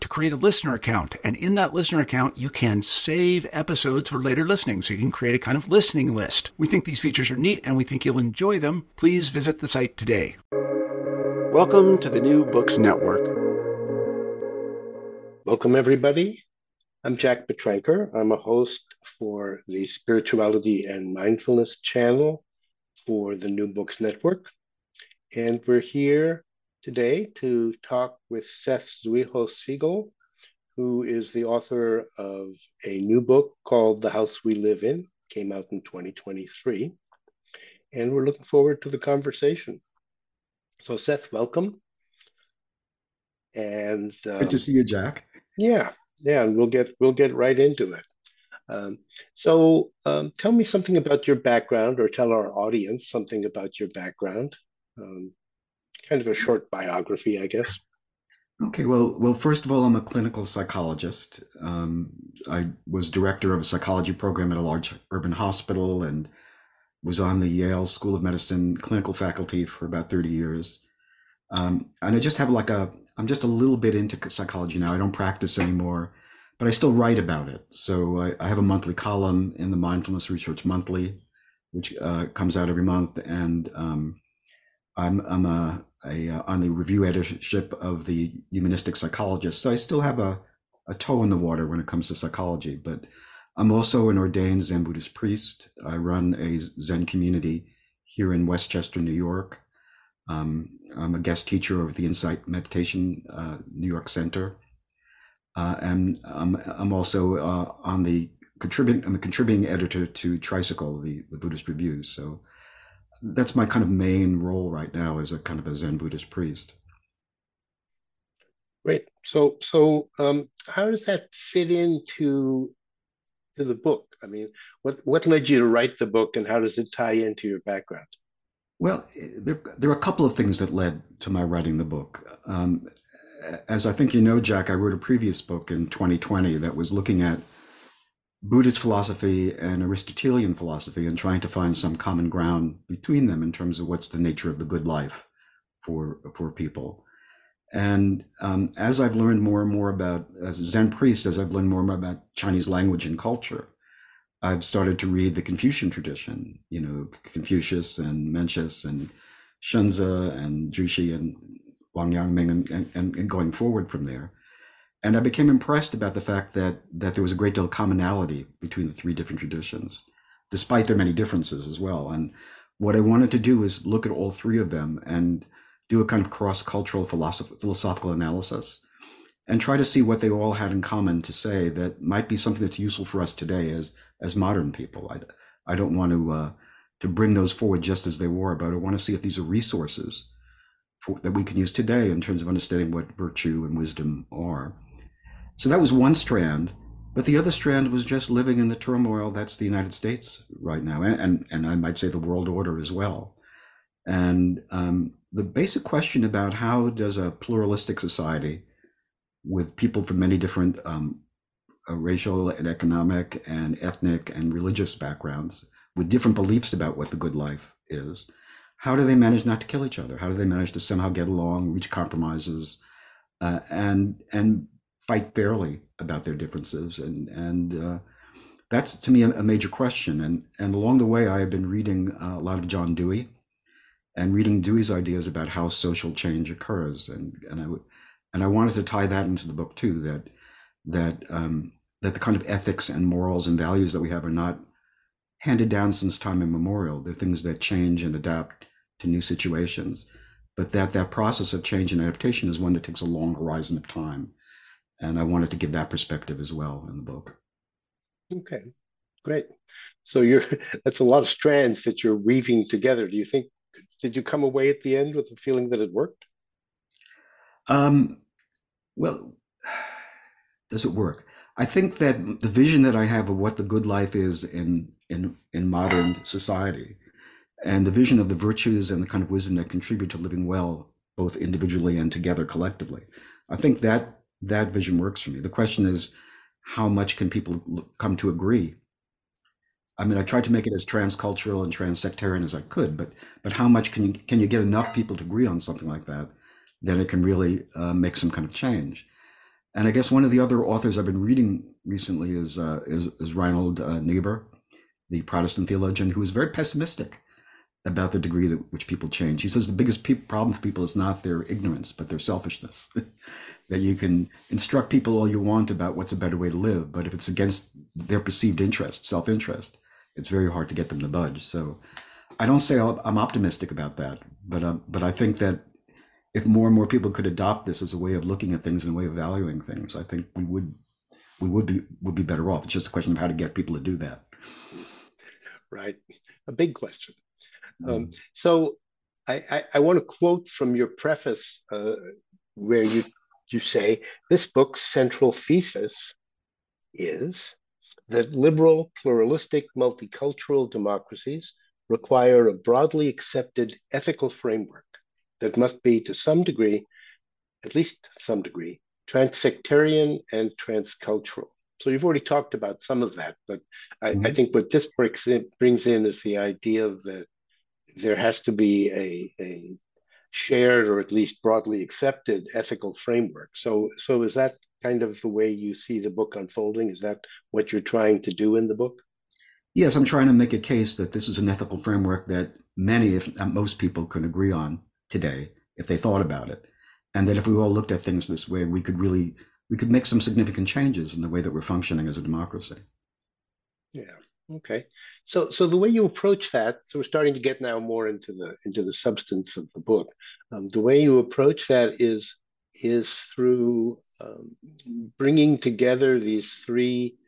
to create a listener account. And in that listener account, you can save episodes for later listening. So you can create a kind of listening list. We think these features are neat and we think you'll enjoy them. Please visit the site today. Welcome to the New Books Network. Welcome, everybody. I'm Jack Petranker. I'm a host for the Spirituality and Mindfulness channel for the New Books Network. And we're here today to talk with Seth Zuiho Segall, who is the author of a new book called The House We Live In, came out in 2023. And we're looking forward to the conversation. So, Seth, welcome. And um, good to see you, Jack. Yeah, yeah, and we'll get we'll get right into it. Um, so, um, tell me something about your background, or tell our audience something about your background. Um, kind of a short biography, I guess. Okay, well, well, first of all, I'm a clinical psychologist. Um, I was director of a psychology program at a large urban hospital and was on the Yale School of Medicine clinical faculty for about 30 years. Um, and I just have like a, I'm just a little bit into psychology now. I don't practice anymore, but I still write about it. So I, I have a monthly column in the Mindfulness Research Monthly, which uh, comes out every month. And um, I'm, I'm a, a uh, on the review editorship of the Humanistic Psychologist, so I still have a, a toe in the water when it comes to psychology. But I'm also an ordained Zen Buddhist priest. I run a Zen community here in Westchester, New York. Um, I'm a guest teacher of the Insight Meditation uh, New York Center, uh, and I'm, I'm also uh, on the contributing. I'm a contributing editor to Tricycle, the the Buddhist Review. So that's my kind of main role right now as a kind of a Zen Buddhist priest. Great. So, so um, how does that fit into to the book? I mean, what what led you to write the book, and how does it tie into your background? Well, there there are a couple of things that led to my writing the book. Um, as I think you know, Jack, I wrote a previous book in 2020 that was looking at Buddhist philosophy and Aristotelian philosophy and trying to find some common ground between them in terms of what's the nature of the good life for for people. And um, as I've learned more and more about as a Zen priest, as I've learned more and more about Chinese language and culture, I've started to read the Confucian tradition. You know, Confucius and Mencius and Xunzi and Zhu Xi and Wang Yangming and, and, and going forward from there. And I became impressed about the fact that that there was a great deal of commonality between the three different traditions, despite their many differences as well. And what I wanted to do is look at all three of them and do a kind of cross-cultural philosoph- philosophical analysis and try to see what they all had in common to say that might be something that's useful for us today as as modern people. I, I don't want to uh, to bring those forward just as they were, but I want to see if these are resources for, that we can use today in terms of understanding what virtue and wisdom are. So that was one strand. But the other strand was just living in the turmoil that's the United States right now, and, and, and I might say the world order as well. And um, the basic question about how does a pluralistic society with people from many different um, uh, racial and economic and ethnic and religious backgrounds with different beliefs about what the good life is, how do they manage not to kill each other? How do they manage to somehow get along, reach compromises, uh, and and fight fairly about their differences? And and uh, that's to me a, a, major question. And and along the way, I have been reading uh, a lot of John Dewey, and reading Dewey's ideas about how social change occurs. And and I and I wanted to tie that into the book too. That that um, that the kind of ethics and morals and values that we have are not handed down since time immemorial. They're things that change and adapt to new situations, but that that process of change and adaptation is one that takes a long horizon of time. And I wanted to give that perspective as well in the book. Okay, great. So you're that's a lot of strands that you're weaving together. Do you think did you come away at the end with the feeling that it worked? Um, well, does it work? I think that the vision that I have of what the good life is in in in modern society and the vision of the virtues and the kind of wisdom that contribute to living well, both individually and together collectively. I think that that vision works for me. The question is, how much can people come to agree? I mean, I tried to make it as transcultural and transsectarian as I could, but but how much can you can you get enough people to agree on something like that, then it can really uh, make some kind of change. And I guess one of the other authors I've been reading recently is uh, is, is Reinhold uh, Niebuhr, the Protestant theologian, who is very pessimistic about the degree that which people change. He says the biggest pe- problem for people is not their ignorance, but their selfishness. that you can instruct people all you want about what's a better way to live, but if it's against their perceived interest, self-interest, it's very hard to get them to budge. So I don't say I'm optimistic about that, but um, but I think that if more and more people could adopt this as a way of looking at things and a way of valuing things, I think we would we would be would be better off. It's just a question of how to get people to do that. Right, a big question. Um, so I, I, I, want to quote from your preface uh, where you, you say this book's central thesis is that liberal, pluralistic, multicultural democracies require a broadly accepted ethical framework that must be, to some degree, at least some degree, transsectarian and transcultural. So you've already talked about some of that, but I, mm-hmm. I think what this brings in, brings in is the idea that there has to be a, a shared or at least broadly accepted ethical framework. So, so is that kind of the way you see the book unfolding? Is that what you're trying to do in the book? Yes, I'm trying to make a case that this is an ethical framework that many, if not most people, could agree on today if they thought about it, and that if we all looked at things this way, we could really we could make some significant changes in the way that we're functioning as a democracy. Yeah. Okay. So so the way you approach that, so we're starting to get now more into the into the substance of the book. Um, the way you approach that is is through um, bringing together these three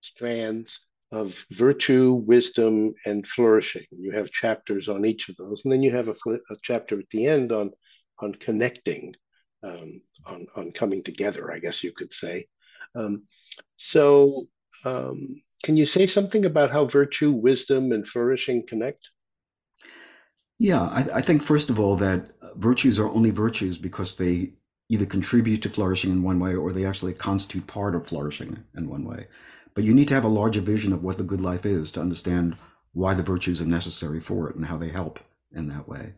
strands of virtue, wisdom, and flourishing. You have chapters on each of those, and then you have a, a chapter at the end on on connecting, um, on on coming together. I guess you could say. Um, so um, can you say something about how virtue, wisdom, and flourishing connect? Yeah, I, I, think first of all that virtues are only virtues because they either contribute to flourishing in one way or they actually constitute part of flourishing in one way. But you need to have a larger vision of what the good life is to understand why the virtues are necessary for it and how they help in that way.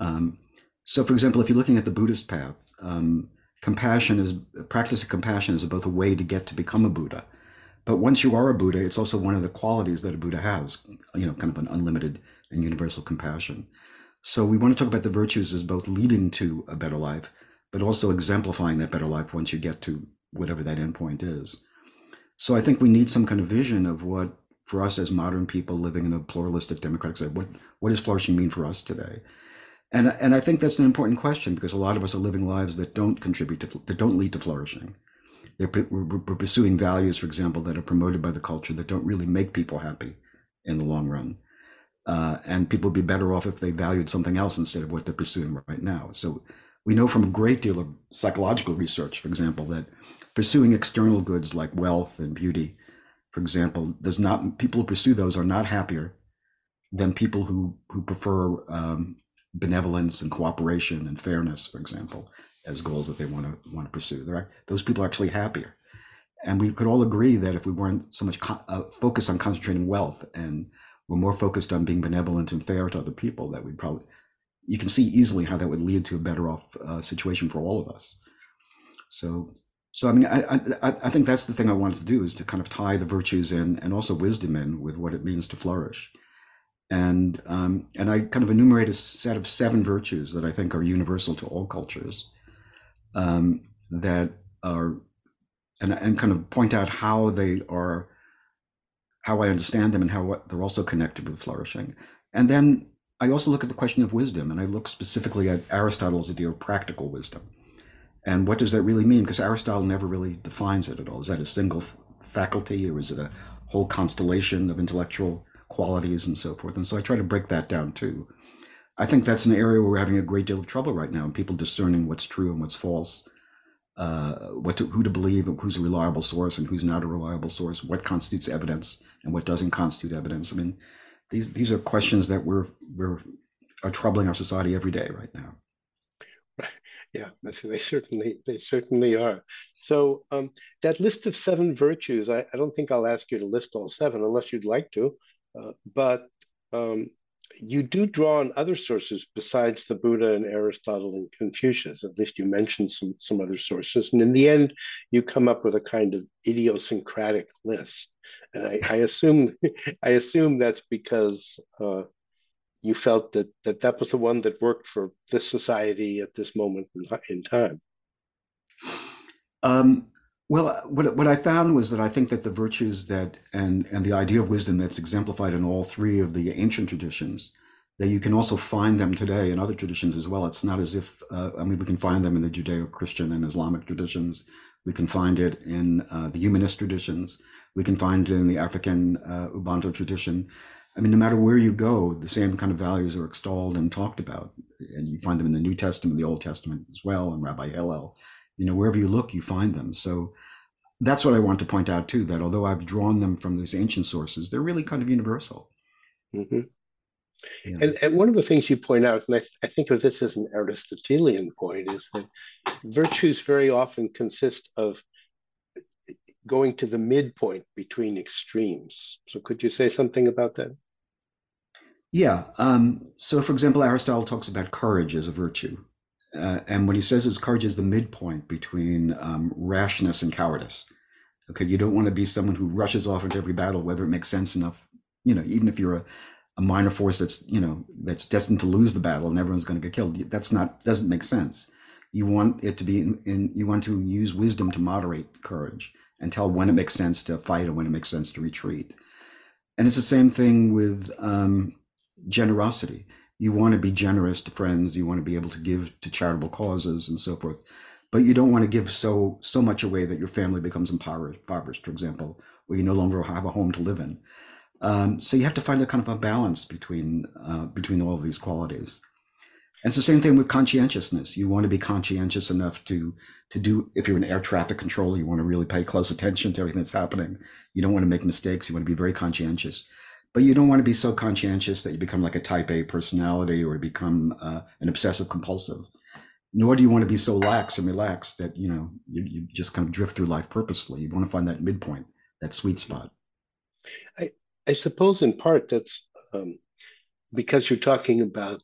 Um, so, for example, if you're looking at the Buddhist path, um, compassion is practice of compassion is both a way to get to become a Buddha but once you are a Buddha, it's also one of the qualities that a Buddha has, you know, kind of an unlimited and universal compassion. So we want to talk about the virtues as both leading to a better life, but also exemplifying that better life once you get to whatever that endpoint is. So I think we need some kind of vision of what, for us as modern people living in a pluralistic democratic society, what, what does flourishing mean for us today? And, and I think that's an important question because a lot of us are living lives that don't contribute to, that don't lead to flourishing. They're, we're, pursuing values, for example, that are promoted by the culture that don't really make people happy in the long run. Uh, and people would be better off if they valued something else instead of what they're pursuing right now. So we know from a great deal of psychological research, for example, that pursuing external goods like wealth and beauty, for example, does not people who pursue those are not happier than people who who prefer um, benevolence and cooperation and fairness, for example as goals that they want to want to pursue. They're, those people are actually happier. And we could all agree that if we weren't so much co- uh, focused on concentrating wealth and were more focused on being benevolent and fair to other people, that we probably you can see easily how that would lead to a better off uh, situation for all of us. So, so I mean, I, I I think that's the thing I wanted to do is to kind of tie the virtues in and also wisdom in with what it means to flourish, and um, and I kind of enumerate a set of seven virtues that I think are universal to all cultures, um, that are, and and kind of point out how they are, how I understand them, and how they're also connected with flourishing, and then I also look at the question of wisdom, and I look specifically at Aristotle's idea of practical wisdom and what does that really mean? Because Aristotle never really defines it at all. Is that a single faculty or is it a whole constellation of intellectual qualities and so forth? And so I try to break that down too. I think that's an area where we're having a great deal of trouble right now, and people discerning what's true and what's false, uh, what to, who to believe, who's a reliable source and who's not a reliable source, what constitutes evidence and what doesn't constitute evidence. I mean, these these are questions that we're we're are troubling our society every day right now. Yeah, they certainly they certainly are. So um, that list of seven virtues, I, I, don't think I'll ask you to list all seven unless you'd like to, uh, but um, you do draw on other sources besides the Buddha and Aristotle and Confucius. At least you mentioned some some other sources, and in the end, you come up with a kind of idiosyncratic list. And I, I assume I assume that's because uh, you felt that, that that was the one that worked for this society at this moment in, in time? Um, well, what, what I found was that I think that the virtues that and and the idea of wisdom that's exemplified in all three of the ancient traditions, that you can also find them today in other traditions as well. It's not as if uh, I mean we can find them in the Judeo-Christian and Islamic traditions. We can find it in uh, the humanist traditions. We can find it in the African uh, Ubuntu tradition. I mean, no matter where you go, the same kind of values are extolled and talked about. And you find them in the New Testament, the Old Testament as well, and Rabbi Hillel. You know, wherever you look, you find them. So that's what I want to point out too, that although I've drawn them from these ancient sources, they're really kind of universal. Mm-hmm. Yeah. And, and one of the things you point out, and I, th- I think of this as an Aristotelian point, is that virtues very often consist of going to the midpoint between extremes. So could you say something about that? Yeah. Um, so, for example, Aristotle talks about courage as a virtue. Uh, and what he says is courage is the midpoint between um, rashness and cowardice. Okay, you don't want to be someone who rushes off into every battle, whether it makes sense enough. You know, even if you're a, a minor force that's you know that's destined to lose the battle and everyone's going to get killed, that's not doesn't make sense. You want it to be in, in you want to use wisdom to moderate courage and tell when it makes sense to fight and when it makes sense to retreat. And it's the same thing with um, generosity. You want to be generous to friends. You want to be able to give to charitable causes and so forth, but you don't want to give so so much away that your family becomes impoverished, for example, or you no longer have a home to live in. Um, so you have to find a kind of a balance between uh, between all of these qualities. And it's the same thing with conscientiousness. You want to be conscientious enough to to do if you're an air traffic controller, you want to really pay close attention to everything that's happening. You don't want to make mistakes. You want to be very conscientious, but you don't want to be so conscientious that you become like a type A personality or become uh, an obsessive compulsive. Nor do you want to be so lax and relaxed that you know you, you just kind of drift through life purposefully. You want to find that midpoint, that sweet spot. I I suppose in part that's um, because you're talking about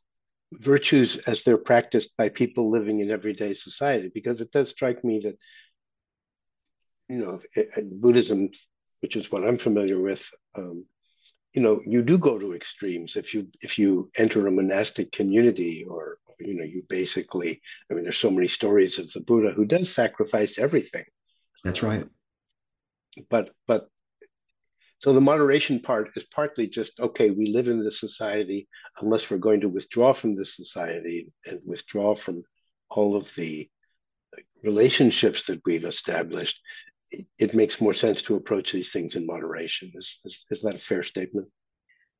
virtues as they're practiced by people living in everyday society because it does strike me that you know buddhism which is what i'm familiar with um, you know you do go to extremes. If you if you enter a monastic community or you know you basically i mean there's so many stories of the buddha who does sacrifice everything. That's right. But but so the moderation part is partly just okay, we live in this society, unless we're going to withdraw from this society and withdraw from all of the relationships that we've established, it makes more sense to approach these things in moderation. Is, is, is that a fair statement?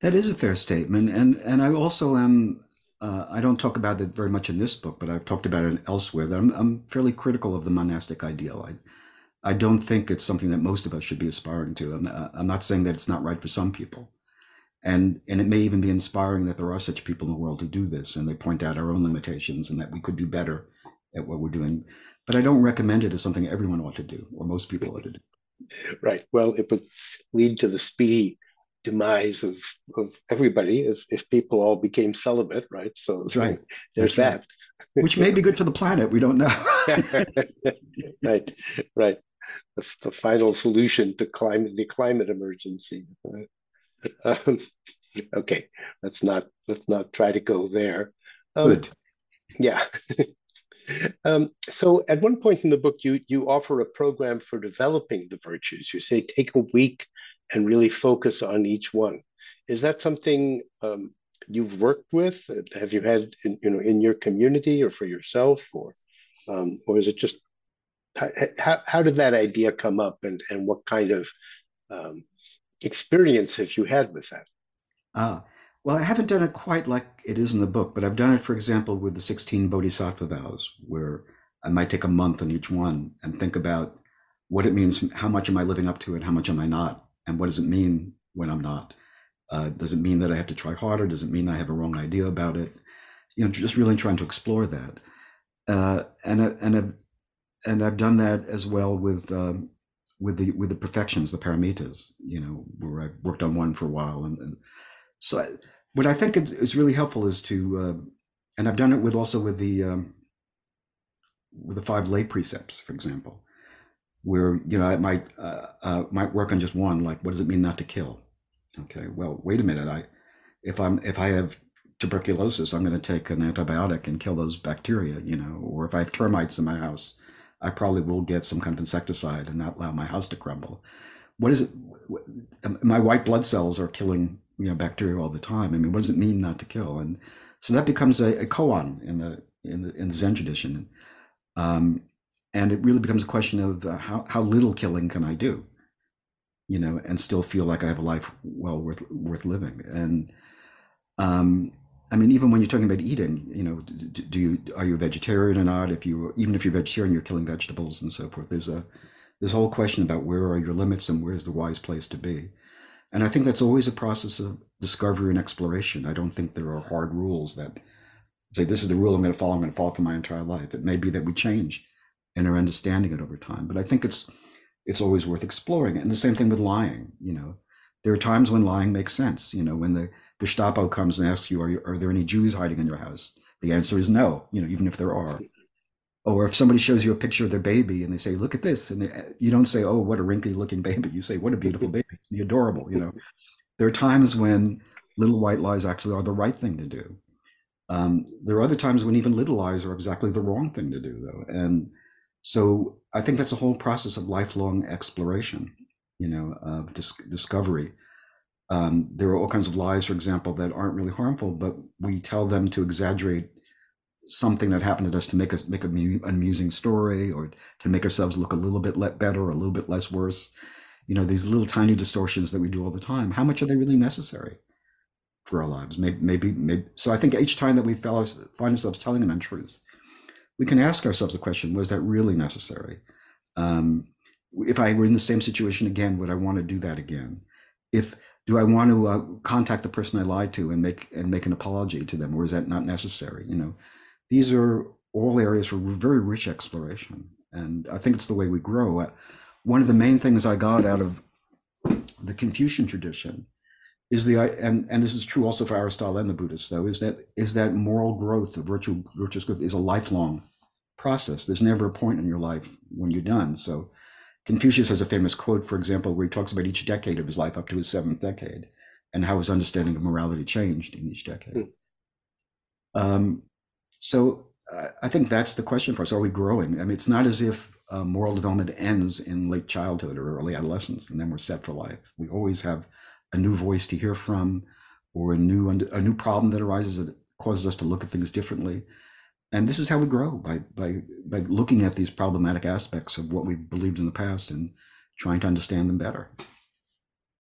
That is a fair statement. And and I also am uh, I don't talk about it very much in this book, but I've talked about it elsewhere. That I'm, I'm fairly critical of the monastic ideal. I, I don't think it's something that most of us should be aspiring to. I'm, uh, I'm not saying that it's not right for some people. And, and it may even be inspiring that there are such people in the world who do this and they point out our own limitations and that we could do better at what we're doing. But I don't recommend it as something everyone ought to do or most people ought to do. Right. Well, it would lead to the speedy demise of, of everybody if, if people all became celibate, right? So, That's right. there's That's right. that. Which may be good for the planet. We don't know. right, right. The, the final solution to climate the climate emergency. Um, okay, let's not let's not try to go there. Um, Good. Yeah. um, so at one point in the book, you you offer a program for developing the virtues. You say take a week and really focus on each one. Is that something um, you've worked with? Have you had in, you know in your community or for yourself, or um, or is it just how, how did that idea come up, and and what kind of um, experience have you had with that? Ah, well, I haven't done it quite like it is in the book, but I've done it, for example, with the 16 Bodhisattva vows, where I might take a month on each one and think about what it means, how much am I living up to it, how much am I not, and what does it mean when I'm not? Uh, does it mean that I have to try harder? Does it mean I have a wrong idea about it? You know, just really trying to explore that. Uh, and I, and I've, and I've done that as well with um, with the with the perfections, the paramitas. You know, where I've worked on one for a while, and, and so I, what I think is, really helpful is to, uh, and I've done it with also with the um, with the five lay precepts, for example, where you know I might uh, uh, might work on just one, like what does it mean not to kill? Okay, well, wait a minute, I if I'm if I have tuberculosis, I'm going to take an antibiotic and kill those bacteria, you know, or if I have termites in my house, I probably will get some kind of insecticide and not allow my house to crumble. What is it? My white blood cells are killing you know bacteria all the time. I mean, what does it mean not to kill? And so that becomes a, a koan in the in the in the Zen tradition, um, and it really becomes a question of uh, how how little killing can I do, you know, and still feel like I have a life well worth worth living. And um, I mean, even when you're talking about eating, you know, do, do you are you a vegetarian or not? If you even if you're vegetarian, you're killing vegetables and so forth. There's a this whole question about where are your limits and where's the wise place to be. And I think that's always a process of discovery and exploration. I don't think there are hard rules that say this is the rule I'm going to follow. I'm going to follow for my entire life. It may be that we change in our understanding it over time, but I think it's it's always worth exploring. And the same thing with lying. You know, there are times when lying makes sense. You know, when the Gestapo comes and asks you, "Are you, are there any Jews hiding in your house?" The answer is no. You know, even if there are. Or if somebody shows you a picture of their baby and they say, "Look at this," and they, you don't say, "Oh, what a wrinkly-looking baby." You say, "What a beautiful baby! It's adorable." You know, there are times when little white lies actually are the right thing to do. Um, there are other times when even little lies are exactly the wrong thing to do, though. And so I think that's a whole process of lifelong exploration, you know, of dis- discovery. Um, there are all kinds of lies, for example, that aren't really harmful, but we tell them to exaggerate something that happened to us to make us make an amusing story or to make ourselves look a little bit better or a little bit less worse. You know, these little tiny distortions that we do all the time. How much are they really necessary for our lives? Maybe, maybe, maybe. So I think each time that we find ourselves telling an untruth, we can ask ourselves the question: Was that really necessary? Um, if I were in the same situation again, would I want to do that again? If do I want to uh, contact the person I lied to and make and make an apology to them, or is that not necessary? You know, these are all areas for very rich exploration, and I think it's the way we grow. Uh, one of the main things I got out of the Confucian tradition is the and and this is true also for Aristotle and the Buddhists though is that is that moral growth, the virtual virtuous growth is a lifelong process. There's never a point in your life when you're done. So Confucius has a famous quote, for example, where he talks about each decade of his life up to his seventh decade and how his understanding of morality changed in each decade. Mm. Um, so uh, I think that's the question for us. Are we growing? I mean, it's not as if uh, moral development ends in late childhood or early adolescence and then we're set for life. We always have a new voice to hear from or a new a new problem that arises that causes us to look at things differently and this is how we grow by by by looking at these problematic aspects of what we've believed in the past and trying to understand them better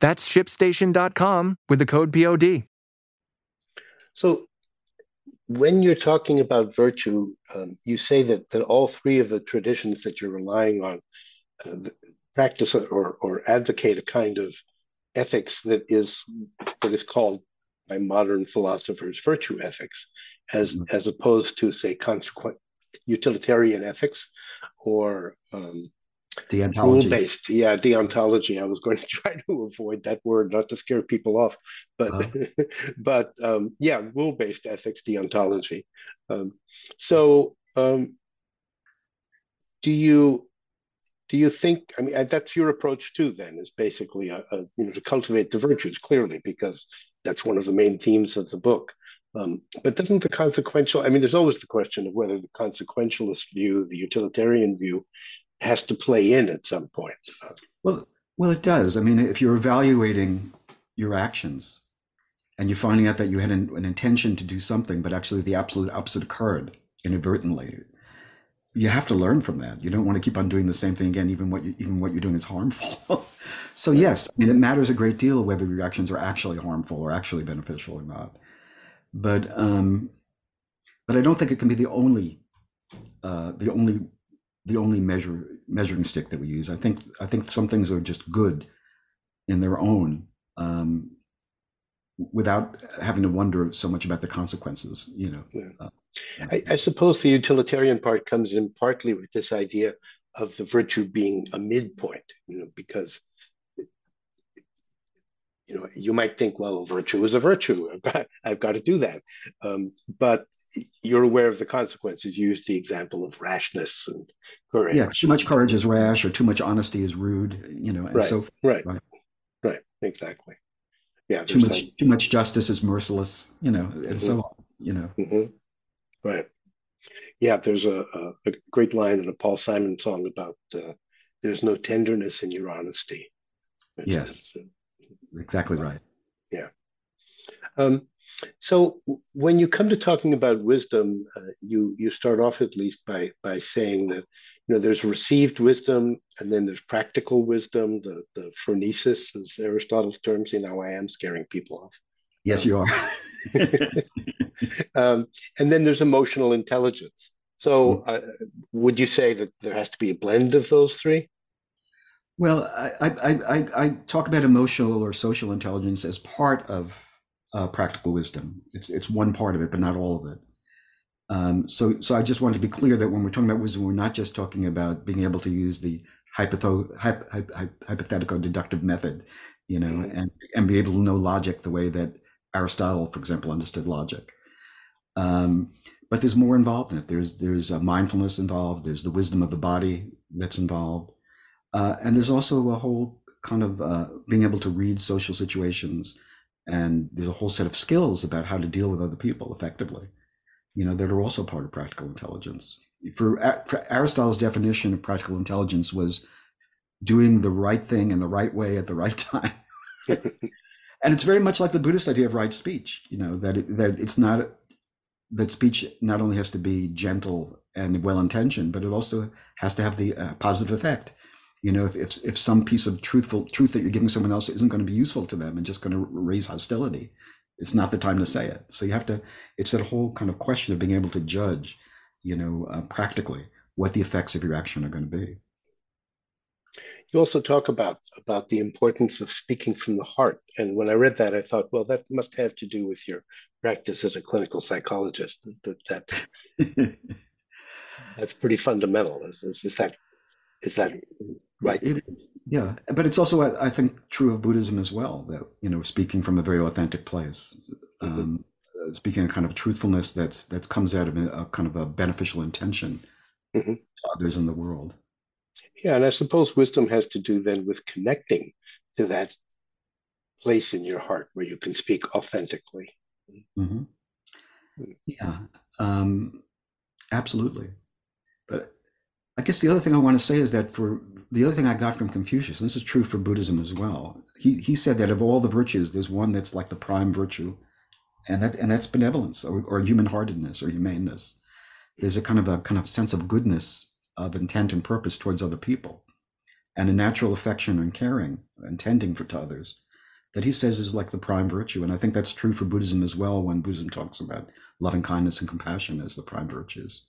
That's shipstation.com with the code POD. So, when you're talking about virtue, um, you say that, that all three of the traditions that you're relying on uh, practice or, or advocate a kind of ethics that is what is called by modern philosophers virtue ethics, as, mm-hmm. as opposed to, say, consequent utilitarian ethics or um, rule based yeah deontology i was going to try to avoid that word not to scare people off but uh-huh. but um, yeah rule based ethics deontology um, so um, do you do you think i mean that's your approach too then is basically a, a, you know to cultivate the virtues clearly because that's one of the main themes of the book. Um, but doesn't the consequential i mean there's always the question of whether the consequentialist view the utilitarian view has to play in at some point. Well, well, it does. I mean, if you're evaluating your actions and you're finding out that you had an, an intention to do something, but actually the absolute opposite occurred inadvertently, you have to learn from that. You don't want to keep on doing the same thing again, even what you, even what you're doing is harmful. so yes, I mean, it matters a great deal whether your actions are actually harmful or actually beneficial or not. But um, but I don't think it can be the only uh, the only the only measure measuring stick that we use. I think I think some things are just good in their own, um, without having to wonder so much about the consequences. You know. Yeah. Uh, I, I, suppose the utilitarian part comes in partly with this idea of the virtue being a midpoint. You know, because you know you might think, well, virtue is a virtue. I've got I've got to do that, um, but you're aware of the consequences. You use the example of rashness and courage. Yeah, too much courage is rash, or too much honesty is rude. You know, and right, so right, right, right, exactly. Yeah, too much some... too much justice is merciless. You know, and mm-hmm. so on. You know, mm-hmm. right. Yeah, there's a, a, a, great line in a Paul Simon song about uh, "There's no tenderness in your honesty." yes, uh, exactly right. Yeah. Um, so when you come to talking about wisdom, uh, you you start off at least by by saying that you know there's received wisdom and then there's practical wisdom, the the phronesis, as Aristotle's term. See now I am scaring people off. Yes, you are. um, and then there's emotional intelligence. So uh, would you say that there has to be a blend of those three? Well, I, I, I, I talk about emotional or social intelligence as part of uh, practical wisdom. It's it's one part of it, but not all of it. Um, so so I just wanted to be clear that when we're talking about wisdom, we're not just talking about being able to use the hypotho- hypothetical deductive method, you know, mm-hmm. and and be able to know logic the way that Aristotle, for example, understood logic. Um, but there's more involved in it. There's there's a mindfulness involved. There's the wisdom of the body that's involved, uh, and there's also a whole kind of uh, being able to read social situations and there's a whole set of skills about how to deal with other people effectively. You know that are also part of practical intelligence. For, for aristotle's definition of practical intelligence was doing the right thing in the right way at the right time. And it's very much like the buddhist idea of right speech you know that it, that it's not that speech not only has to be gentle and well intentioned but it also has to have the uh, positive effect you know if, if, if some piece of truthful truth that you're giving someone else isn't going to be useful to them and just going to raise hostility it's not the time to say it so you have to it's that whole kind of question of being able to judge you know uh, practically what the effects of your action are going to be You also talk about about the importance of speaking from the heart. And when I read that, I thought, well, that must have to do with your practice as a clinical psychologist. That that's that's pretty fundamental. Is, is, is that is that right? It is, yeah. But it's also, I think, true of Buddhism as well. That you know, speaking from a very authentic place, Mm-hmm. um, uh, speaking a kind of truthfulness that's that comes out of a, a kind of a beneficial intention Mhm. to others in the world. Yeah, and I suppose wisdom has to do then with connecting to that place in your heart where you can speak authentically. hmm Mm. Yeah, um, absolutely. But I guess the other thing I want to say is that for the other thing I got from Confucius, and this is true for Buddhism as well. He he said that of all the virtues, there's one that's like the prime virtue, and that and that's benevolence or, or human-heartedness or humaneness. There's a kind of a kind of sense of goodness of intent and purpose towards other people, and a natural affection and caring and tending for to others that he says is like the prime virtue. And I think that's true for Buddhism as well when Buddhism talks about loving kindness and compassion as the prime virtues.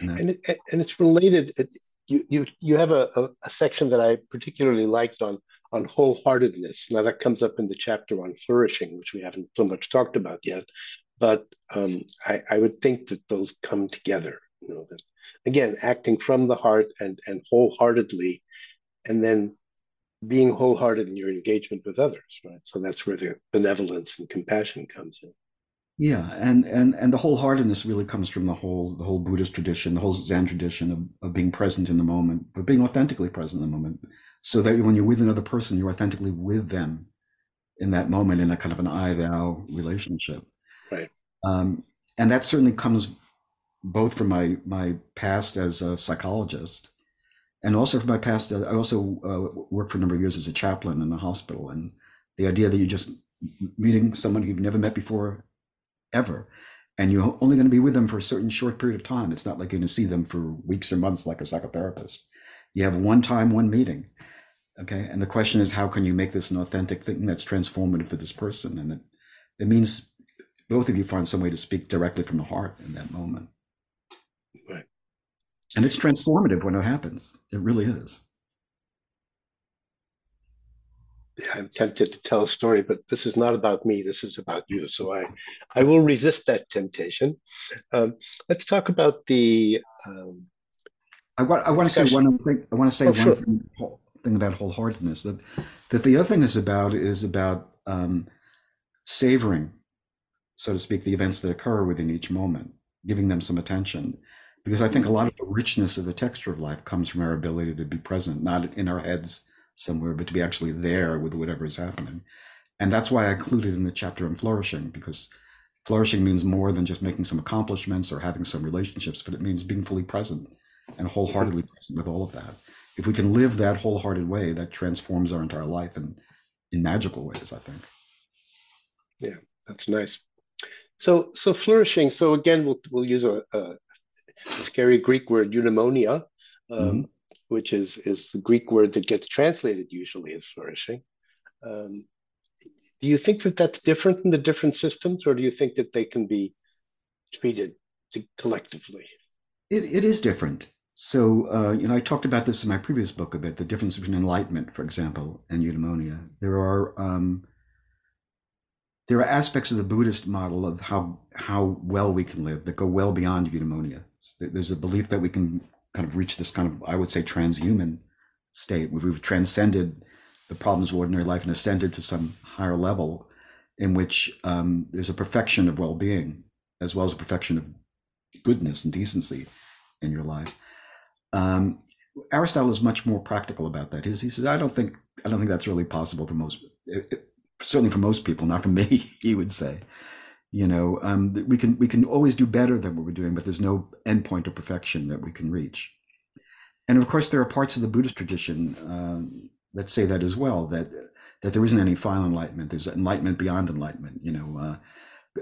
And And it, and it's related. It, you you you have a, a, a section that I particularly liked on on wholeheartedness. Now that comes up in the chapter on flourishing, which we haven't so much talked about yet. But um, I, I would think that those come together. You know that again, acting from the heart and and wholeheartedly, and then being wholehearted in your engagement with others. Right. So that's where the benevolence and compassion comes in. Yeah, and and and the wholeheartedness really comes from the whole the whole Buddhist tradition, the whole Zen tradition of, of being present in the moment, but being authentically present in the moment, so that when you're with another person, you're authentically with them in that moment in a kind of an I thou relationship. Right. Um, and that certainly comes both from my my past as a psychologist and also from my past uh, i also uh, worked for a number of years as a chaplain in the hospital and the idea that you're just meeting someone you've never met before ever. And you're only going to be with them for a certain short period of time. It's not like you're going to see them for weeks or months like a psychotherapist. You have one time one meeting okay? And the question is how can you make this an authentic thing that's transformative for this person? And it, it means both of you find some way to speak directly from the heart in that moment. Right. and it's transformative when it happens. It really is I'm tempted to tell a story, but this is not about me. This is about you. So I, I will resist that temptation. Um, let's talk about the. Um, I want, I want to say one thing. I want to say Oh, one sure. thing, thing about wholeheartedness. That that the other thing is about is about um, savoring, so to speak, the events that occur within each moment, giving them some attention, because I think a lot of the richness of the texture of life comes from our ability to be present, not in our heads somewhere, but to be actually there with whatever is happening. And that's why I included in the chapter on flourishing, because flourishing means more than just making some accomplishments or having some relationships, but it means being fully present and wholeheartedly present with all of that. If we can live that wholehearted way, that transforms our entire life in, in magical ways, I think. Yeah, that's nice. So so flourishing. So again, we'll we'll use a, a, scary Greek word, eudaimonia, um, which is is the Greek word that gets translated usually as flourishing. Um, do you think that that's different in the different systems, or do you think that they can be treated collectively? It, it is different. So, uh, you know, I talked about this in my previous book a bit the difference between enlightenment, for example, and eudaimonia. There are um, there are aspects of the Buddhist model of how how well we can live that go well beyond eudaimonia. So There's a belief that we can kind of reach this kind of, I would say, transhuman state we've transcended the problems of ordinary life and ascended to some higher level in which um, there's a perfection of well-being as well as a perfection of goodness and decency in your life. Um, Aristotle is much more practical about that. He, he says, "I don't think I don't think that's really possible for most, it- it- certainly for most people, not for me." He would say, "You know, um, we can we can always do better than what we're doing, but there's no endpoint of perfection that we can reach." And of course, there are parts of the Buddhist tradition um, that say that as well. That that there isn't any final enlightenment. There's enlightenment beyond enlightenment. You know, uh,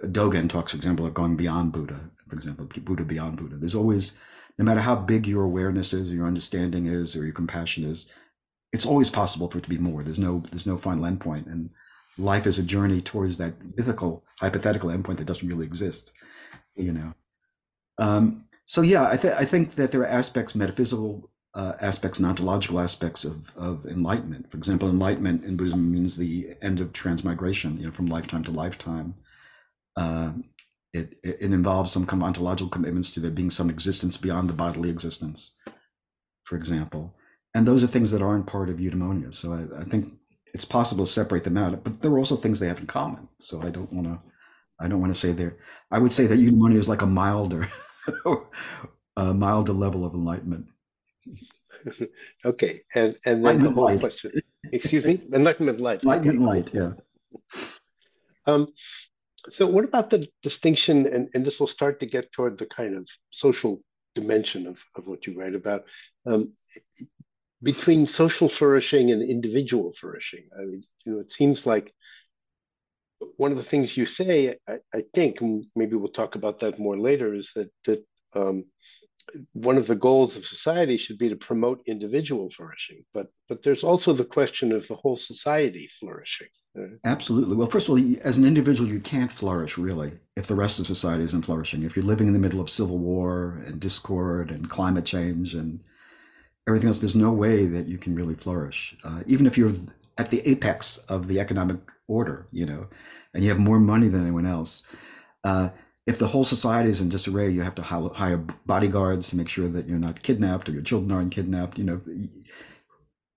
Dogen talks, for example, of going beyond Buddha. For example, Buddha beyond Buddha. There's always, no matter how big your awareness is, or your understanding is, or your compassion is, it's always possible for it to be more. There's no there's no final endpoint, and life is a journey towards that mythical, hypothetical endpoint that doesn't really exist. You know. Um, so yeah, I, I think that there are aspects metaphysical uh, aspects and ontological aspects of, of enlightenment. For example, enlightenment in Buddhism means the end of transmigration, you know, from lifetime to lifetime. Uh, it, it involves some kind of ontological commitments to there being some existence beyond the bodily existence, for example. And those are things that aren't part of eudaimonia. So I, I think it's possible to separate them out, but there are also things they have in common. So I don't want to, I don't want to say there. I would say that eudaimonia is like a milder, a milder level of enlightenment. okay, and and then the whole question. Excuse me, enlightenment light. Enlightenment okay. light, yeah. Um, so what about the distinction, and, and this will start to get toward the kind of social dimension of, of what you write about, um, between social flourishing and individual flourishing. I mean, you know, it seems like one of the things you say, I, I think, maybe we'll talk about that more later, is that that um, one of the goals of society should be to promote individual flourishing. But but there's also the question of the whole society flourishing. Absolutely. Well, first of all, as an individual, you can't flourish really if the rest of society isn't flourishing. If you're living in the middle of civil war and discord and climate change and everything else, there's no way that you can really flourish. Uh, even if you're at the apex of the economic order, you know, and you have more money than anyone else. Uh, if the whole society is in disarray, you have to hire bodyguards to make sure that you're not kidnapped or your children aren't kidnapped. You know,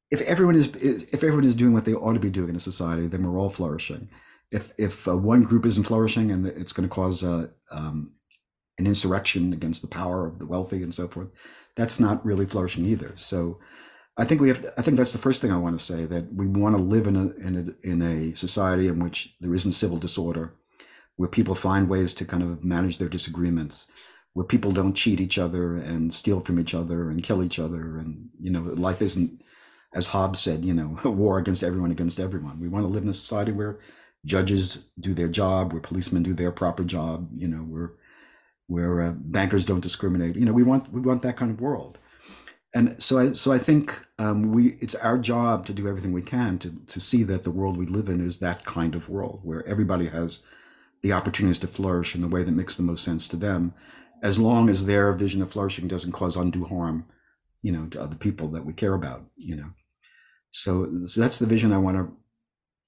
if everyone is if everyone is doing what they ought to be doing in a society, then we're all flourishing. If if uh, one group isn't flourishing and it's going to cause uh, um, an insurrection against the power of the wealthy and so forth, that's not really flourishing either. So, I think we have. To, I think that's the first thing I want to say that we want to live in a in a in a society in which there isn't civil disorder, where people find ways to kind of manage their disagreements, where people don't cheat each other and steal from each other and kill each other, and you know life isn't as Hobbes said, you know, a war against everyone against everyone. We want to live in a society where judges do their job, where policemen do their proper job, you know, where where uh, bankers don't discriminate. You know, we want we want that kind of world. And so I so I think um, we it's our job to do everything we can to to see that the world we live in is that kind of world where everybody has the opportunities to flourish in the way that makes the most sense to them, as long as their vision of flourishing doesn't cause undue harm, you know, to other people that we care about, you know. So, so that's the vision I want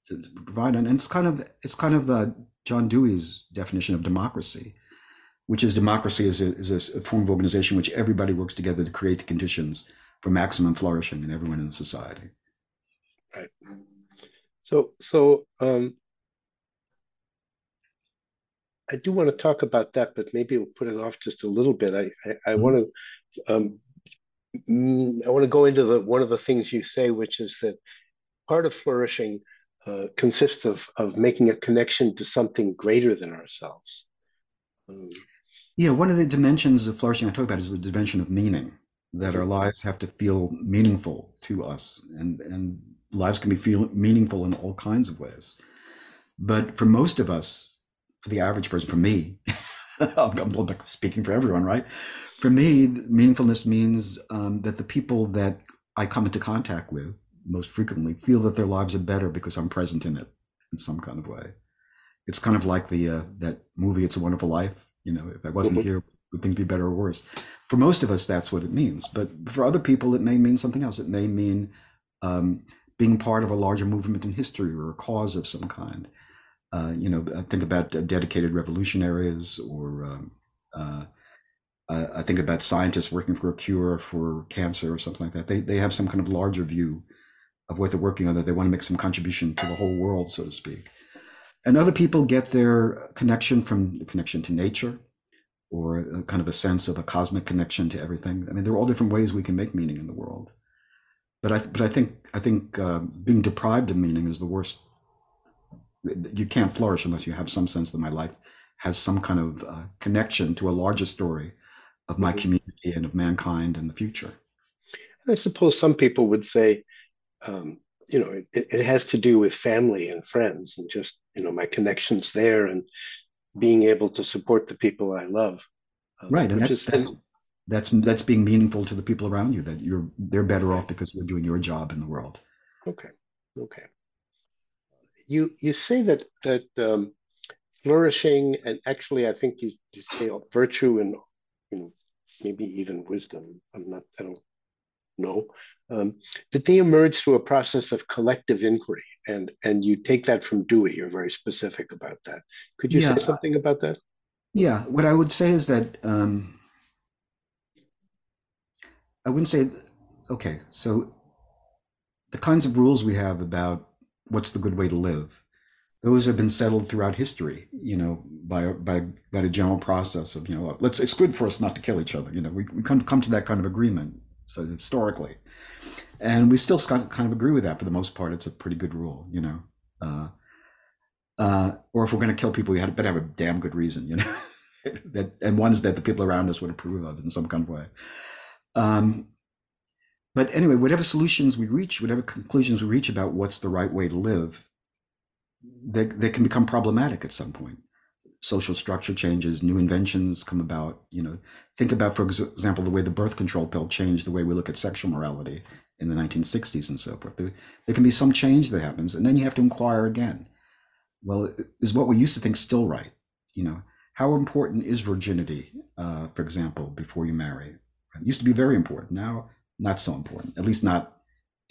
to, to, provide, and it's kind of it's kind of uh, John Dewey's definition of democracy, which is democracy is a, is a form of organization which everybody works together to create the conditions for maximum flourishing in everyone in the society. Right. So so um, I do want to talk about that, but maybe we'll put it off just a little bit. I I, I want to um, Mm, I want to go into the one of the things you say, which is that part of flourishing uh, consists of of making a connection to something greater than ourselves. Um, yeah, one of the dimensions of flourishing I talk about is the dimension of meaning. That our lives have to feel meaningful to us, and and lives can be feel meaningful in all kinds of ways. But for most of us, for the average person, for me, I'm speaking for everyone, right? For me, meaningfulness means um, that the people that I come into contact with most frequently feel that their lives are better because I'm present in it in some kind of way. It's kind of like the uh, that movie "It's a Wonderful Life." You know, if I wasn't mm-hmm. here, would things be better or worse? For most of us, that's what it means. But for other people, it may mean something else. It may mean um, being part of a larger movement in history or a cause of some kind. Uh, you know, think about dedicated revolutionaries or um, uh, uh, I think about scientists working for a cure for cancer or something like that. They they have some kind of larger view of what they're working on that they want to make some contribution to the whole world, so to speak. And other people get their connection from the connection to nature, or a, kind of a sense of a cosmic connection to everything. I mean, there are all different ways we can make meaning in the world. But I but I think I think uh, being deprived of meaning is the worst. You can't flourish unless you have some sense that my life has some kind of uh, connection to a larger story of my mm-hmm. community and of mankind and the future. And I suppose some people would say, um, you know, it, it has to do with family and friends and just, you know, my connections there and being able to support the people I love. Um, right. And that's, is, that's, that's, that's being meaningful to the people around you that you're, they're better off because you're doing your job in the world. Okay. Okay. You, you say that, that, um, flourishing and actually, I think you, you say virtue and you know, maybe even wisdom. I'm not, I don't know. Um, did they emerge through a process of collective inquiry? And and you take that from Dewey. You're very specific about that. Could you Yeah. say something about that? Yeah, what I would say is that um, I wouldn't say, okay, so the kinds of rules we have about what's the good way to live, those have been settled throughout history, you know, by by by a general process of, you know, let's it's good for us not to kill each other. You know, we, we come come to that kind of agreement. So historically, and we still kind of agree with that for the most part. It's a pretty good rule, you know. Uh, uh, or if we're going to kill people, we had better have a damn good reason, you know, that and ones that the people around us would approve of in some kind of way. Um, but anyway, whatever solutions we reach, whatever conclusions we reach about what's the right way to live, they, they can become problematic at some point. Social structure changes, new inventions come about. You know, think about, for example, the way the birth control pill changed the way we look at sexual morality in the 1960s and so forth. There, there can be some change that happens, and then you have to inquire again. Well, is what we used to think still right? You know, how important is virginity, uh, for example, before you marry? It used to be very important. Now, not so important. At least not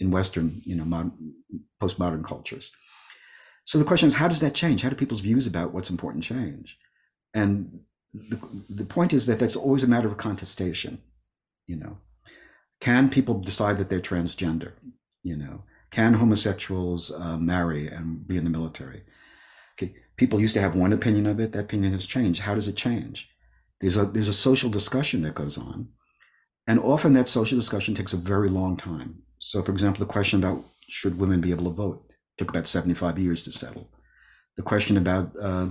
in Western, you know, modern, postmodern cultures. So the question is, how does that change? How do people's views about what's important change? And the, the point is that that's always a matter of contestation. You know, can people decide that they're transgender? You know, can homosexuals uh, marry and be in the military? Okay, people used to have one opinion of it. That opinion has changed. How does it change? There's a there's a social discussion that goes on, and often that social discussion takes a very long time. So, for example, the question about should women be able to vote took about 75 years to settle. The question about uh,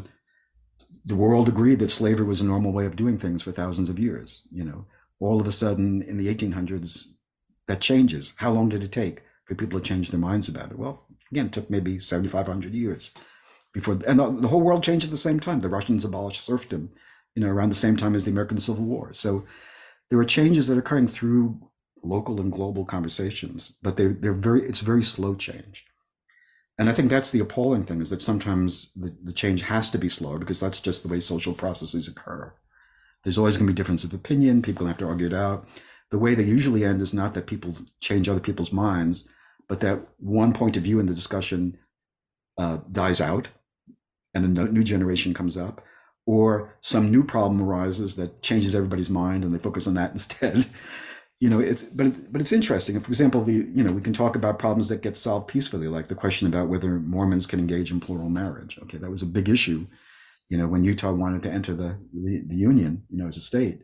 the world agreed that slavery was a normal way of doing things for thousands of years. You know, all of a sudden in the 1800s, that changes. How long did it take for people to change their minds about it? Well, again, it took maybe 7,500 years before, and the, the whole world changed at the same time. The Russians abolished serfdom, you know, around the same time as the American Civil War. So there are changes that are occurring through local and global conversations, but they're they're very it's very slow change. And I think that's the appalling thing is that sometimes the, the change has to be slower because that's just the way social processes occur. There's always going to be difference of opinion. People have to argue it out. The way they usually end is not that people change other people's minds, but that one point of view in the discussion uh, dies out and a new generation comes up, or some new problem arises that changes everybody's mind and they focus on that instead. You know, it's but it, but it's interesting. For example, the you know we can talk about problems that get solved peacefully, like the question about whether Mormons can engage in plural marriage. Okay, that was a big issue. You know, when Utah wanted to enter the the, the union, you know, as a state,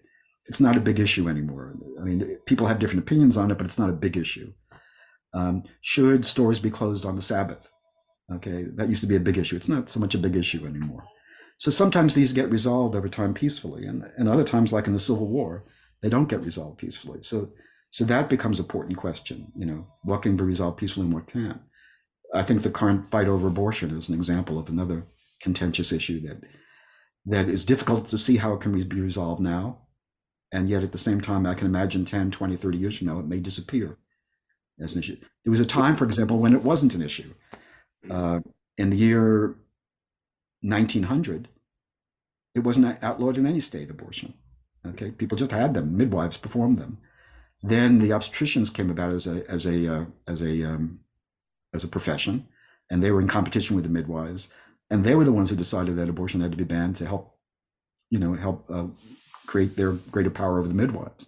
it's not a big issue anymore. I mean, people have different opinions on it, but it's not a big issue. Um, should stores be closed on the Sabbath? Okay, that used to be a big issue. It's not so much a big issue anymore. So sometimes these get resolved over time peacefully, and, and other times, like in the Civil War, they don't get resolved peacefully. So so that becomes an important question. You know, what can be resolved peacefully and what can't. I think the current fight over abortion is an example of another contentious issue that that is difficult to see how it can be resolved now. And yet at the same time, I can imagine 10, 20, 30 years from now, it may disappear as an issue. There was a time, for example, when it wasn't an issue. Uh, in the year 1900, it wasn't outlawed in any state abortion. Okay, people just had them. Midwives performed them. Then the obstetricians came about as a as a uh, as a um, as a profession, and they were in competition with the midwives, and they were the ones who decided that abortion had to be banned to help, you know, help uh, create their greater power over the midwives.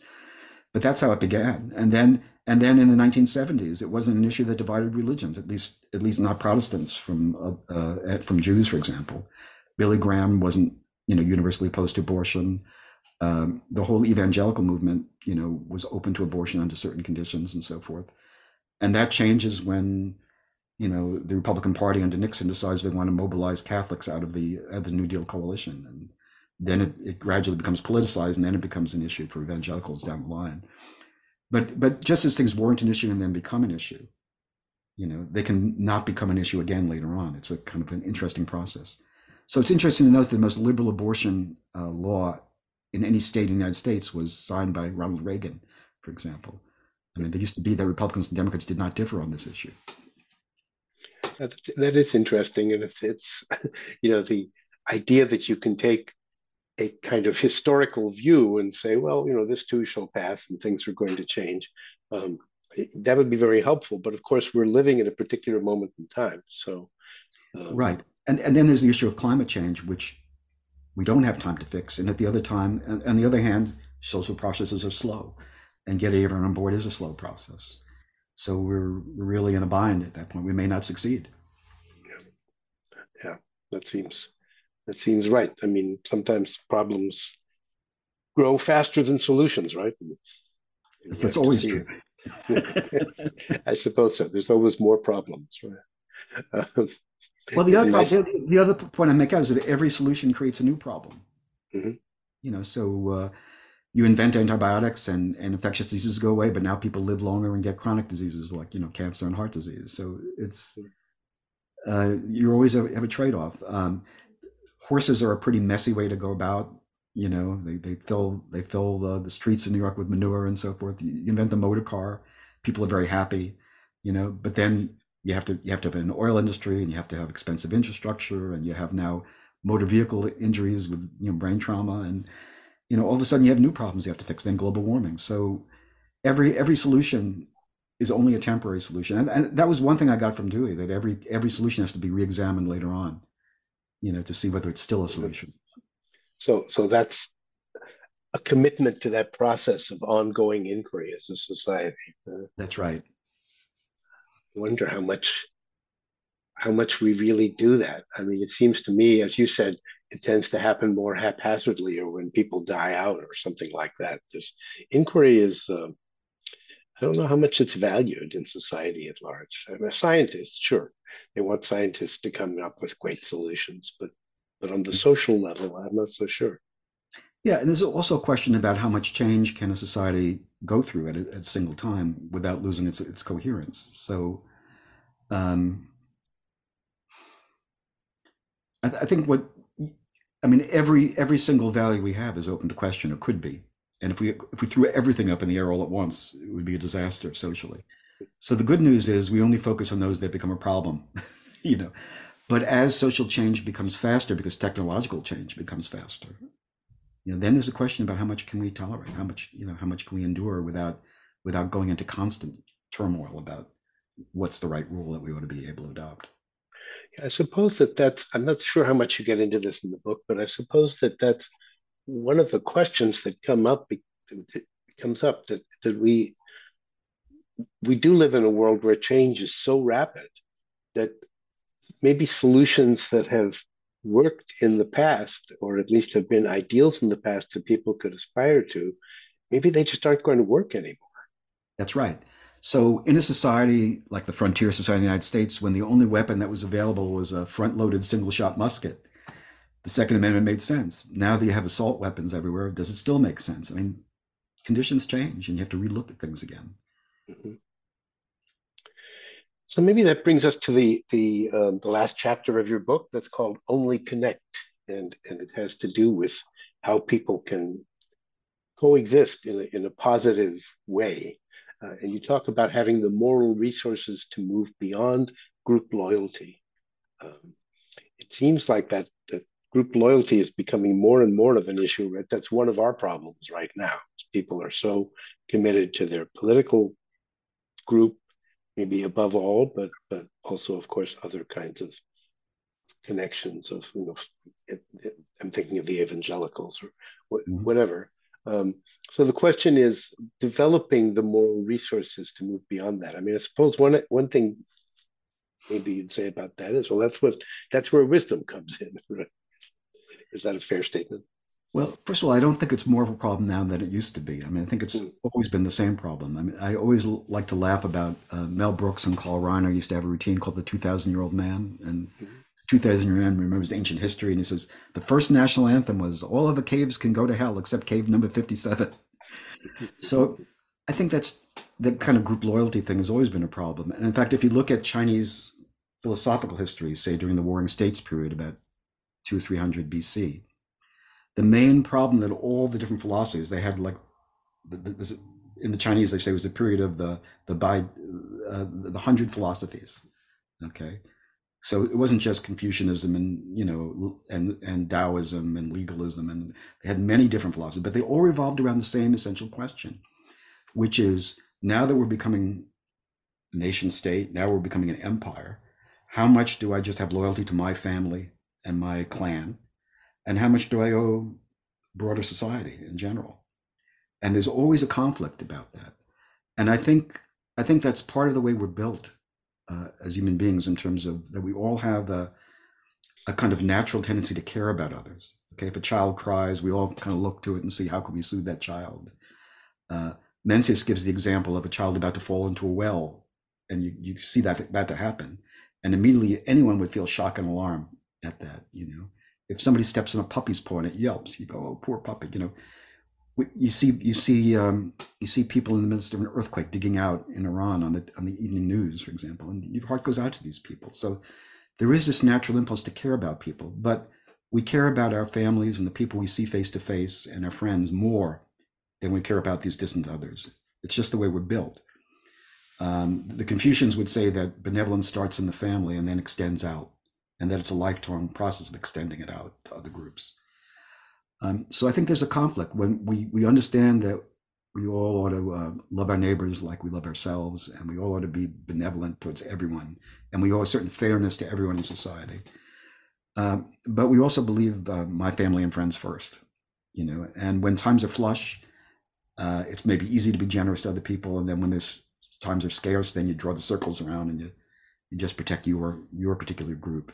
But that's how it began, and then and then in the 1970s, it wasn't an issue that divided religions, at least at least not Protestants from uh, uh, from Jews, for example. Billy Graham wasn't you know universally opposed to abortion um, the whole evangelical movement, you know, was open to abortion under certain conditions and so forth. And that changes when, you know, the Republican Party under Nixon decides they want to mobilize Catholics out of the of the New Deal coalition, and then it, it gradually becomes politicized, and then it becomes an issue for evangelicals down the line. But but just as things weren't an issue and then become an issue, you know, they can not become an issue again later on. It's a kind of an interesting process. So it's interesting to note that the most liberal abortion uh, law in any state in the United States was signed by Ronald Reagan, for example. I mean, there used to be that Republicans and Democrats did not differ on this issue. That, that is interesting, and it's it's you know the idea that you can take a kind of historical view and say, well, you know, this too shall pass, and things are going to change. Um, that would be very helpful. But of course, we're living at a particular moment in time. So, um, right. And, and then there's the issue of climate change, which we don't have time to fix. And at the other time, on the other hand, social processes are slow, and getting everyone on board is a slow process. So we're, really in a bind at that point. We may not succeed. Yeah, yeah that seems that seems right. I mean, sometimes problems grow faster than solutions, right? That's always true. I suppose so. There's always more problems, right? Um, well, the other the, the, other point I make out is that every solution creates a new problem. Mm-hmm. You know, so uh, you invent antibiotics and, and infectious diseases go away, but now people live longer and get chronic diseases like you know cancer and heart disease. So it's uh, you always have, have a trade off. Um, horses are a pretty messy way to go about. You know, they, they fill they fill the, the streets of New York with manure and so forth. You invent the motor car, people are very happy. You know, but then you have to you have to have an oil industry and you have to have expensive infrastructure and you have now motor vehicle injuries with you know brain trauma and you know all of a sudden you have new problems you have to fix then global warming. So every every solution is only a temporary solution. And, and that was one thing i got from dewey that every every solution has to be re-examined later on you know to see whether it's still a solution. So so that's a commitment to that process of ongoing inquiry as a society that's right wonder how much how much we really do that. I mean, it seems to me, as you said, it tends to happen more haphazardly or when people die out or something like that. This inquiry is, uh, I don't know how much it's valued in society at large. I'm a scientist, sure. They want scientists to come up with great solutions, but but on the social level, I'm not so sure. Yeah, and there's also a question about how much change can a society go through at a, at a single time without losing its its coherence. So, um, I, th- I think what I mean every every single value we have is open to question or could be, and if we if we threw everything up in the air all at once, it would be a disaster socially. So the good news is we only focus on those that become a problem, you know. But as social change becomes faster, because technological change becomes faster, you know, then there's a question about how much can we tolerate, how much, you know, how much can we endure without without going into constant turmoil about what's the right rule that we ought to be able to adopt. Yeah, I suppose that that's. I'm not sure how much you get into this in the book, but I suppose that that's one of the questions that come up. It comes up that that we we do live in a world where change is so rapid that maybe solutions that have worked in the past, or at least have been ideals in the past that people could aspire to, maybe they just aren't going to work anymore. That's right. So, in a society like the Frontier Society of the United States, when the only weapon that was available was a front loaded single shot musket, the Second Amendment made sense. Now that you have assault weapons everywhere, does it still make sense? I mean, conditions change and you have to relook at things again. Mm-hmm. So maybe that brings us to the the um, the last chapter of your book that's called Only Connect, and and it has to do with how people can coexist in a, in a positive way. Uh, and you talk about having the moral resources to move beyond group loyalty. Um, it seems like that, that group loyalty is becoming more and more of an issue. Right? That's one of our problems right now. People are so committed to their political group maybe above all, but but also of course other kinds of connections of you know it, it, I'm thinking of the evangelicals or wh- mm-hmm. whatever. Um, so the question is developing the moral resources to move beyond that. I mean, I suppose one one thing maybe you'd say about that is well, that's what that's where wisdom comes in. Right? Is that a fair statement? Well, first of all, I don't think it's more of a problem now than it used to be. I mean, I think it's mm. always been the same problem. I mean, I always like to laugh about uh, Mel Brooks and Carl Reiner used to have a routine called the 2,000 year old man. And mm. 2,000 year old man remembers ancient history. And he says, the first national anthem was, All of the caves can go to hell except cave number 57. so I think that's the kind of group loyalty thing has always been a problem. And in fact, if you look at Chinese philosophical history, say during the Warring States period, about two or 300 BC, the main problem that all the different philosophies they had like this, in the Chinese they say was a period of the the by uh, the hundred philosophies. Okay, so it wasn't just Confucianism and you know and and Taoism and legalism and they had many different philosophies, but they all revolved around the same essential question, which is now that we're becoming a nation state, now we're becoming an empire, how much do I just have loyalty to my family and my clan? And how much do I owe broader society in general? And there's always a conflict about that. And I think I think that's part of the way we're built uh, as human beings in terms of that we all have a, a kind of natural tendency to care about others. Okay, if a child cries, we all kind of look to it and see how can we soothe that child. Uh, Mencius gives the example of a child about to fall into a well, and you, you see that about to happen, and immediately anyone would feel shock and alarm at that. You know, if somebody steps in a puppy's paw and it yelps, you go, "Oh, poor puppy." You know, you see you see um, you see people in the midst of an earthquake digging out in Iran on the on the evening news, for example, and your heart goes out to these people. So there is this natural impulse to care about people, but we care about our families and the people we see face to face and our friends more than we care about these distant others. It's just the way we're built. Um, the Confucians would say that benevolence starts in the family and then extends out, and that it's a lifelong process of extending it out to other groups. Um, so I think there's a conflict when we we understand that we all ought to uh, love our neighbors like we love ourselves, and we all ought to be benevolent towards everyone, and we owe a certain fairness to everyone in society. Um, but we also believe uh, my family and friends first, you know. And when times are flush, uh, it's maybe easy to be generous to other people, and then when there's times are scarce, then you draw the circles around and you you just protect your your particular group.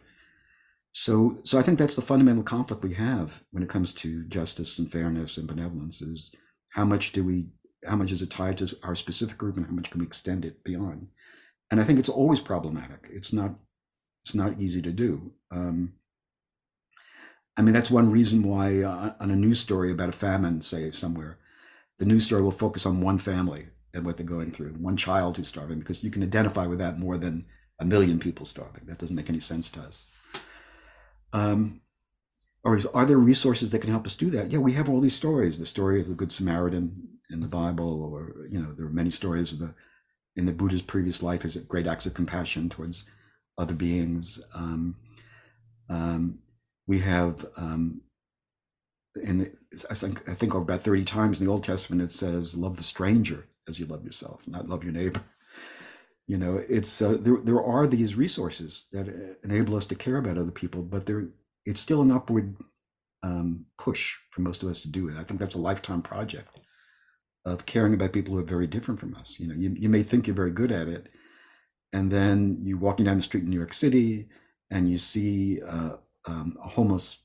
So, so I think that's the fundamental conflict we have when it comes to justice and fairness and benevolence is how much do we, how much is it tied to our specific group and how much can we extend it beyond? And I think it's always problematic. It's not, it's not easy to do. Um, I mean, that's one reason why uh, on a news story about a famine, say somewhere, the news story will focus on one family and what they're going through, one child who's starving, because you can identify with that more than a million people starving. That doesn't make any sense to us. Um, or are there resources that can help us do that? Yeah, we have all these stories. The story of the Good Samaritan in the Bible, or you know, there are many stories of the in the Buddha's previous life is great acts of compassion towards other beings. Um, um, we have um, the, I think I think about thirty times in the Old Testament it says, "Love the stranger as you love yourself," not love your neighbor you know it's uh, there there are these resources that uh, enable us to care about other people but there it's still an upward um, push for most of us to do it. I think that's a lifetime project of caring about people who are very different from us. You know you, you may think you're very good at it and then you walking down the street in new york city and you see uh, um, a homeless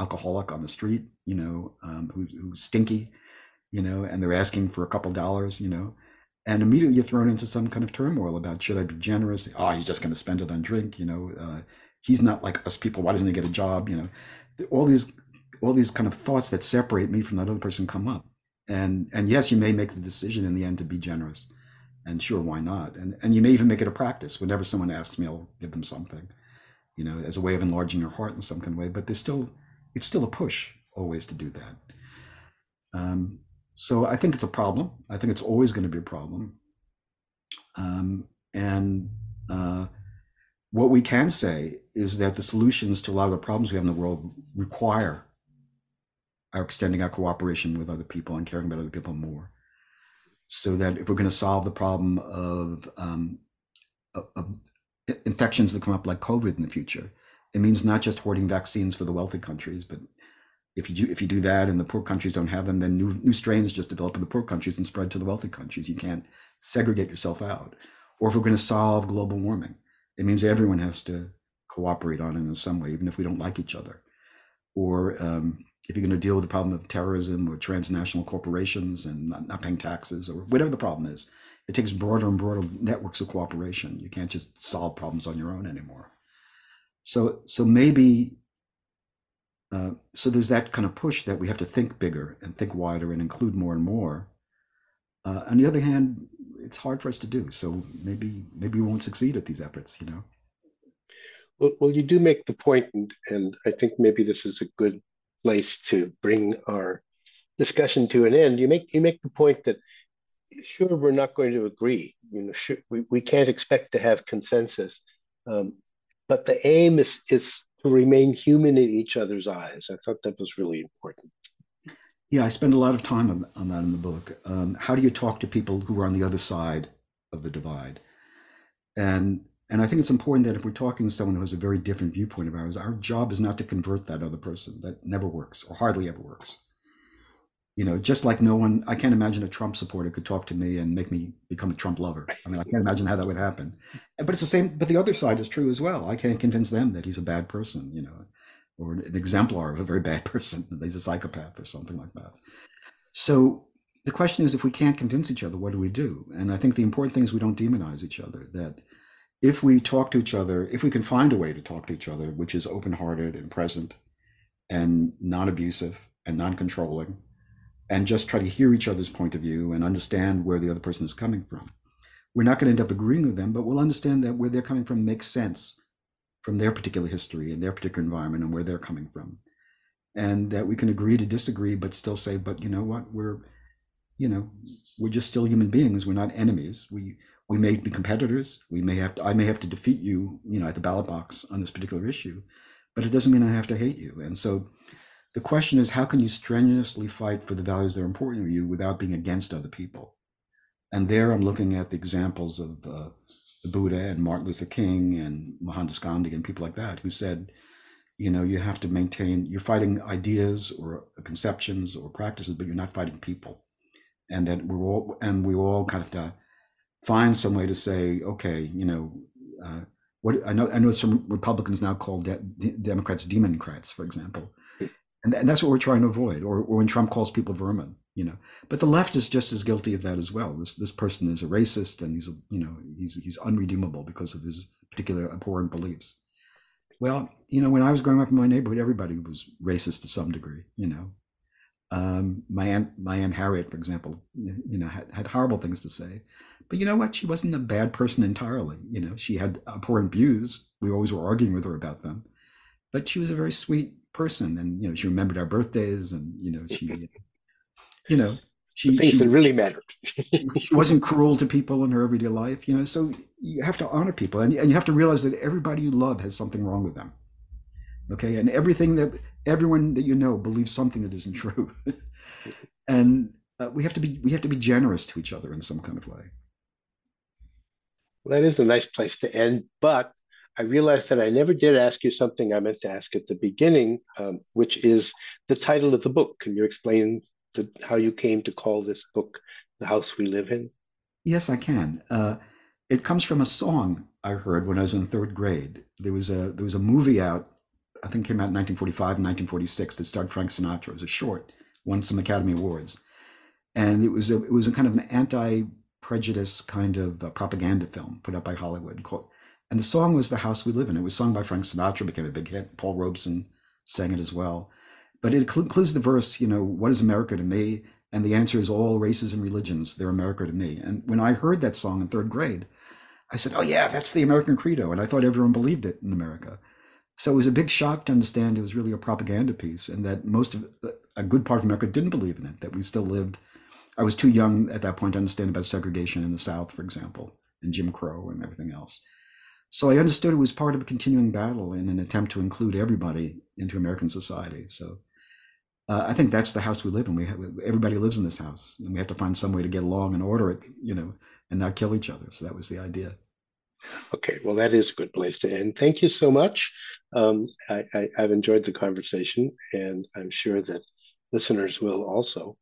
alcoholic on the street you know um, who, who's stinky you know and they're asking for a couple dollars you know and immediately you're thrown into some kind of turmoil about should I be generous? Oh, he's just going to spend it on drink. You know, uh, he's not like us people. Why doesn't he get a job? You know, all these all these kind of thoughts that separate me from that other person come up. And and yes, you may make the decision in the end to be generous, and sure, why not? And and you may even make it a practice. Whenever someone asks me, I'll give them something, you know, as a way of enlarging your heart in some kind of way. But there's still it's still a push always to do that. Um, so I think it's a problem. I think it's always going to be a problem. Um, and uh, what we can say is that the solutions to a lot of the problems we have in the world require our extending our cooperation with other people and caring about other people more. So that if we're going to solve the problem of, um, of, of infections that come up like COVID in the future, it means not just hoarding vaccines for the wealthy countries, but if you do, if you do that and the poor countries don't have them, then new new strains just develop in the poor countries and spread to the wealthy countries. You can't segregate yourself out. Or if we're going to solve global warming, it means everyone has to cooperate on it in some way, even if we don't like each other. Or um, if you're going to deal with the problem of terrorism or transnational corporations and not, not paying taxes or whatever the problem is, it takes broader and broader networks of cooperation. You can't just solve problems on your own anymore. So, so maybe uh, so there's that kind of push that we have to think bigger and think wider and include more and more. Uh, on the other hand, it's hard for us to do. So maybe maybe we won't succeed at these efforts. You know. Well, well, you do make the point, and, and I think maybe this is a good place to bring our discussion to an end. You make you make the point that sure we're not going to agree. You know, sure, we, we can't expect to have consensus, um, but the aim is is to remain human in each other's eyes. I thought that was really important. Yeah, I spend a lot of time on, on that in the book. Um, how do you talk to people who are on the other side of the divide? And and I think it's important that if we're talking to someone who has a very different viewpoint of ours, our job is not to convert that other person. That never works, or hardly ever works. You know, just like no one, I can't imagine a Trump supporter could talk to me and make me become a Trump lover. I mean, I can't imagine how that would happen. But it's the same. But the other side is true as well. I can't convince them that he's a bad person. You know, or an exemplar of a very bad person. That he's a psychopath or something like that. So the question is, if we can't convince each other, what do we do? And I think the important thing is we don't demonize each other. That if we talk to each other, if we can find a way to talk to each other, which is open hearted and present and non abusive and non controlling, and just try to hear each other's point of view and understand where the other person is coming from, we're not going to end up agreeing with them, but we'll understand that where they're coming from makes sense from their particular history and their particular environment and where they're coming from. And that we can agree to disagree, but still say, but you know what, we're, you know, we're just still human beings. We're not enemies. We we may be competitors. We may have to, I may have to defeat you, you know, at the ballot box on this particular issue, but it doesn't mean I have to hate you. And so the question is, how can you strenuously fight for the values that are important to you without being against other people? And there I'm looking at the examples of uh, the Buddha and Martin Luther King and Mohandas Gandhi and people like that who said, you know, you have to maintain, you're fighting ideas or conceptions or practices, but you're not fighting people. And that we're all, and we all kind of find some way to say, okay, you know, uh, what I know, I know some Republicans now call de- Democrats democrats, for example, and, and that's what we're trying to avoid. Or, or when Trump calls people vermin, you know. But the left is just as guilty of that as well. This this person is a racist, and he's you know he's he's unredeemable because of his particular abhorrent beliefs. Well, you know, when I was growing up in my neighborhood, everybody was racist to some degree. You know, um, my aunt my aunt Harriet, for example, you know, had, had horrible things to say. But you know what? She wasn't a bad person entirely. You know, she had abhorrent views. We always were arguing with her about them, but she was a very sweet person, and you know, she remembered our birthdays, and you know, she, you know, she the things she, that really mattered. she, she wasn't cruel to people in her everyday life. You know, so you have to honor people, and, and you have to realize that everybody you love has something wrong with them. Okay, and everything that everyone that you know believes something that isn't true, and uh, we have to be we have to be generous to each other in some kind of way. Well, that is a nice place to end, but I realized that I never did ask you something I meant to ask at the beginning, um, which is the title of the book. Can you explain the, how you came to call this book "The House We Live In"? Yes, I can. Uh, it comes from a song I heard when I was in third grade. There was a there was a movie out, I think came out in 1945 and 1946 that starred Frank Sinatra. It was a short, won some Academy Awards, and it was a, it was a kind of an anti prejudice kind of uh, propaganda film put out by Hollywood. Called, and the song was The House We Live In. It was sung by Frank Sinatra, became a big hit. Paul Robeson sang it as well. But it includes the verse, you know, what is America to me? And the answer is all races and religions, they're America to me. And when I heard that song in third grade, I said, oh, yeah, that's the American credo. And I thought everyone believed it in America. So it was a big shock to understand it was really a propaganda piece and that most of a good part of America didn't believe in it, that we still lived I was too young at that point to understand about segregation in the South, for example, and Jim Crow and everything else. So I understood it was part of a continuing battle in an attempt to include everybody into American society. So uh, I think that's the house we live in. We have, everybody lives in this house, and we have to find some way to get along and order it, you know, and not kill each other. So that was the idea. Okay, well, that is a good place to end. Thank you so much. Um, I, I, I've enjoyed the conversation, and I'm sure that listeners will also.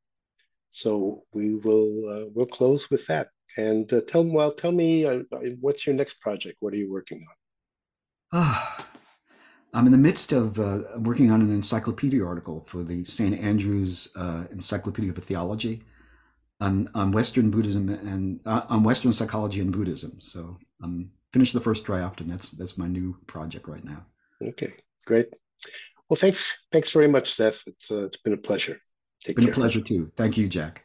So we will uh, we'll close with that. And uh, tell well, tell me uh, what's your next project? What are you working on? Ah, I'm in the midst of uh, working on an encyclopedia article for the St. Andrews uh, Encyclopedia of Theology on, on Western Buddhism and uh, on Western psychology and Buddhism. So I'm finished the first draft, and that's that's my new project right now. Okay, great. Well, thanks thanks very much, Seth. It's it's been a pleasure. Take Been care. a pleasure too. Thank you, Jack.